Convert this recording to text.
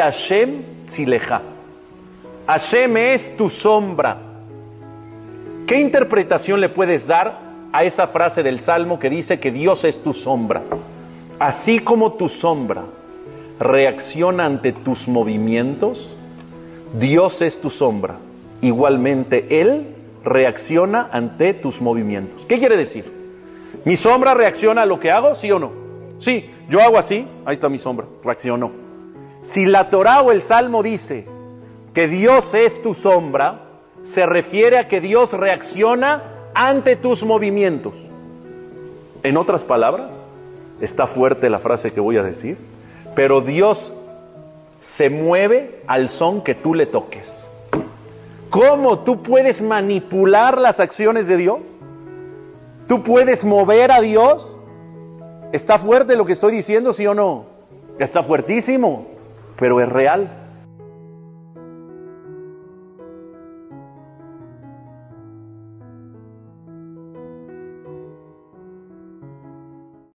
Hashem Tzileja. Hashem es tu sombra. ¿Qué interpretación le puedes dar a esa frase del Salmo que dice que Dios es tu sombra? Así como tu sombra reacciona ante tus movimientos, Dios es tu sombra. Igualmente, Él reacciona ante tus movimientos. ¿Qué quiere decir? ¿Mi sombra reacciona a lo que hago? ¿Sí o no? Sí, yo hago así, ahí está mi sombra, reaccionó. Si la Torah o el Salmo dice que Dios es tu sombra, se refiere a que Dios reacciona ante tus movimientos. En otras palabras, está fuerte la frase que voy a decir, pero Dios se mueve al son que tú le toques. ¿Cómo tú puedes manipular las acciones de Dios? ¿Tú puedes mover a Dios? ¿Está fuerte lo que estoy diciendo, sí o no? Está fuertísimo pero es real.